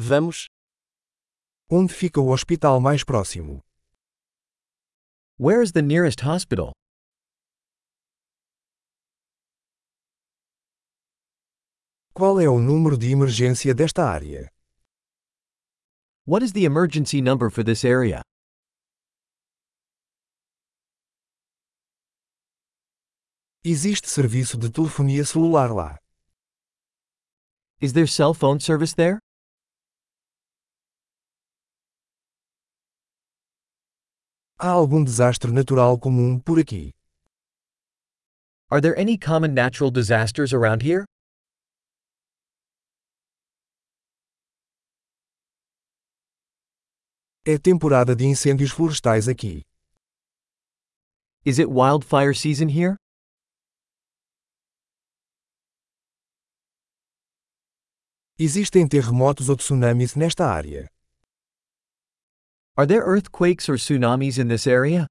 Vamos. Onde fica o hospital mais próximo? Where is the nearest hospital? Qual é o número de emergência desta área? What is the emergency number for this area? Existe serviço de telefonia celular lá. Is there cell phone service there? Há algum desastre natural comum por aqui? Are there any common natural disasters around here? É temporada de incêndios florestais aqui. Is it wildfire season here? Existem terremotos ou tsunamis nesta área. Are there earthquakes or tsunamis in this area?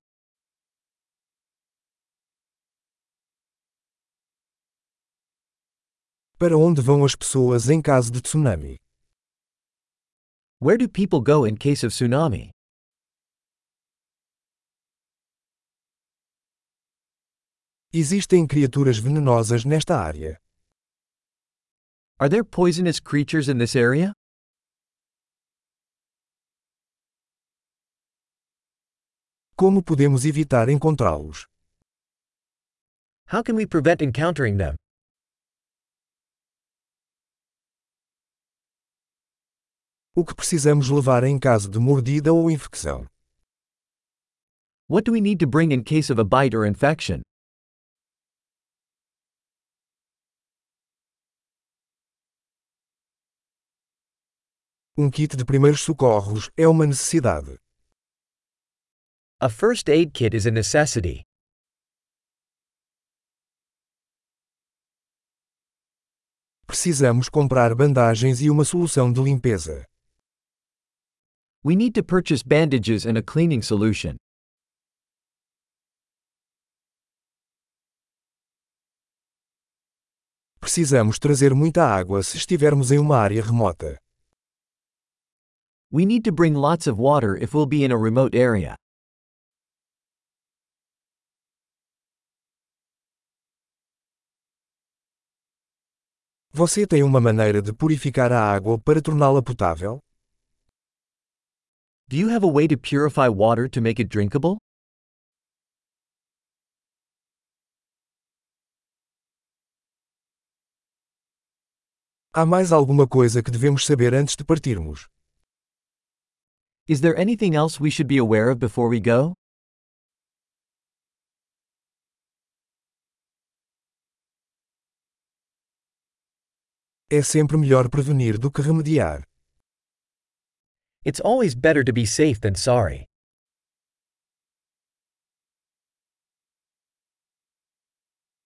Para onde vão as pessoas em caso de tsunami? Where do people go in case of tsunami? Existem criaturas venenosas nesta área. Are there poisonous creatures in this area? Como podemos evitar encontrá-los? How can we prevent encountering them? O que precisamos levar em caso de mordida ou infecção? What do we need to bring in case of a bite or infection? Um kit de primeiros socorros é uma necessidade. A first aid kit is a necessity. Precisamos comprar bandagens e uma solução de limpeza. We need to purchase bandages and a cleaning solution. Precisamos trazer muita água se estivermos em uma área remota. We need to bring lots of water if we'll be in a remote area. Você tem uma maneira de purificar a água para torná-la potável? Do you have a way to purify water to make it drinkable? Há mais alguma coisa que devemos saber antes de partirmos? Is there anything else we should be aware of before we go? É sempre melhor prevenir do que remediar. It's always better to be safe than sorry.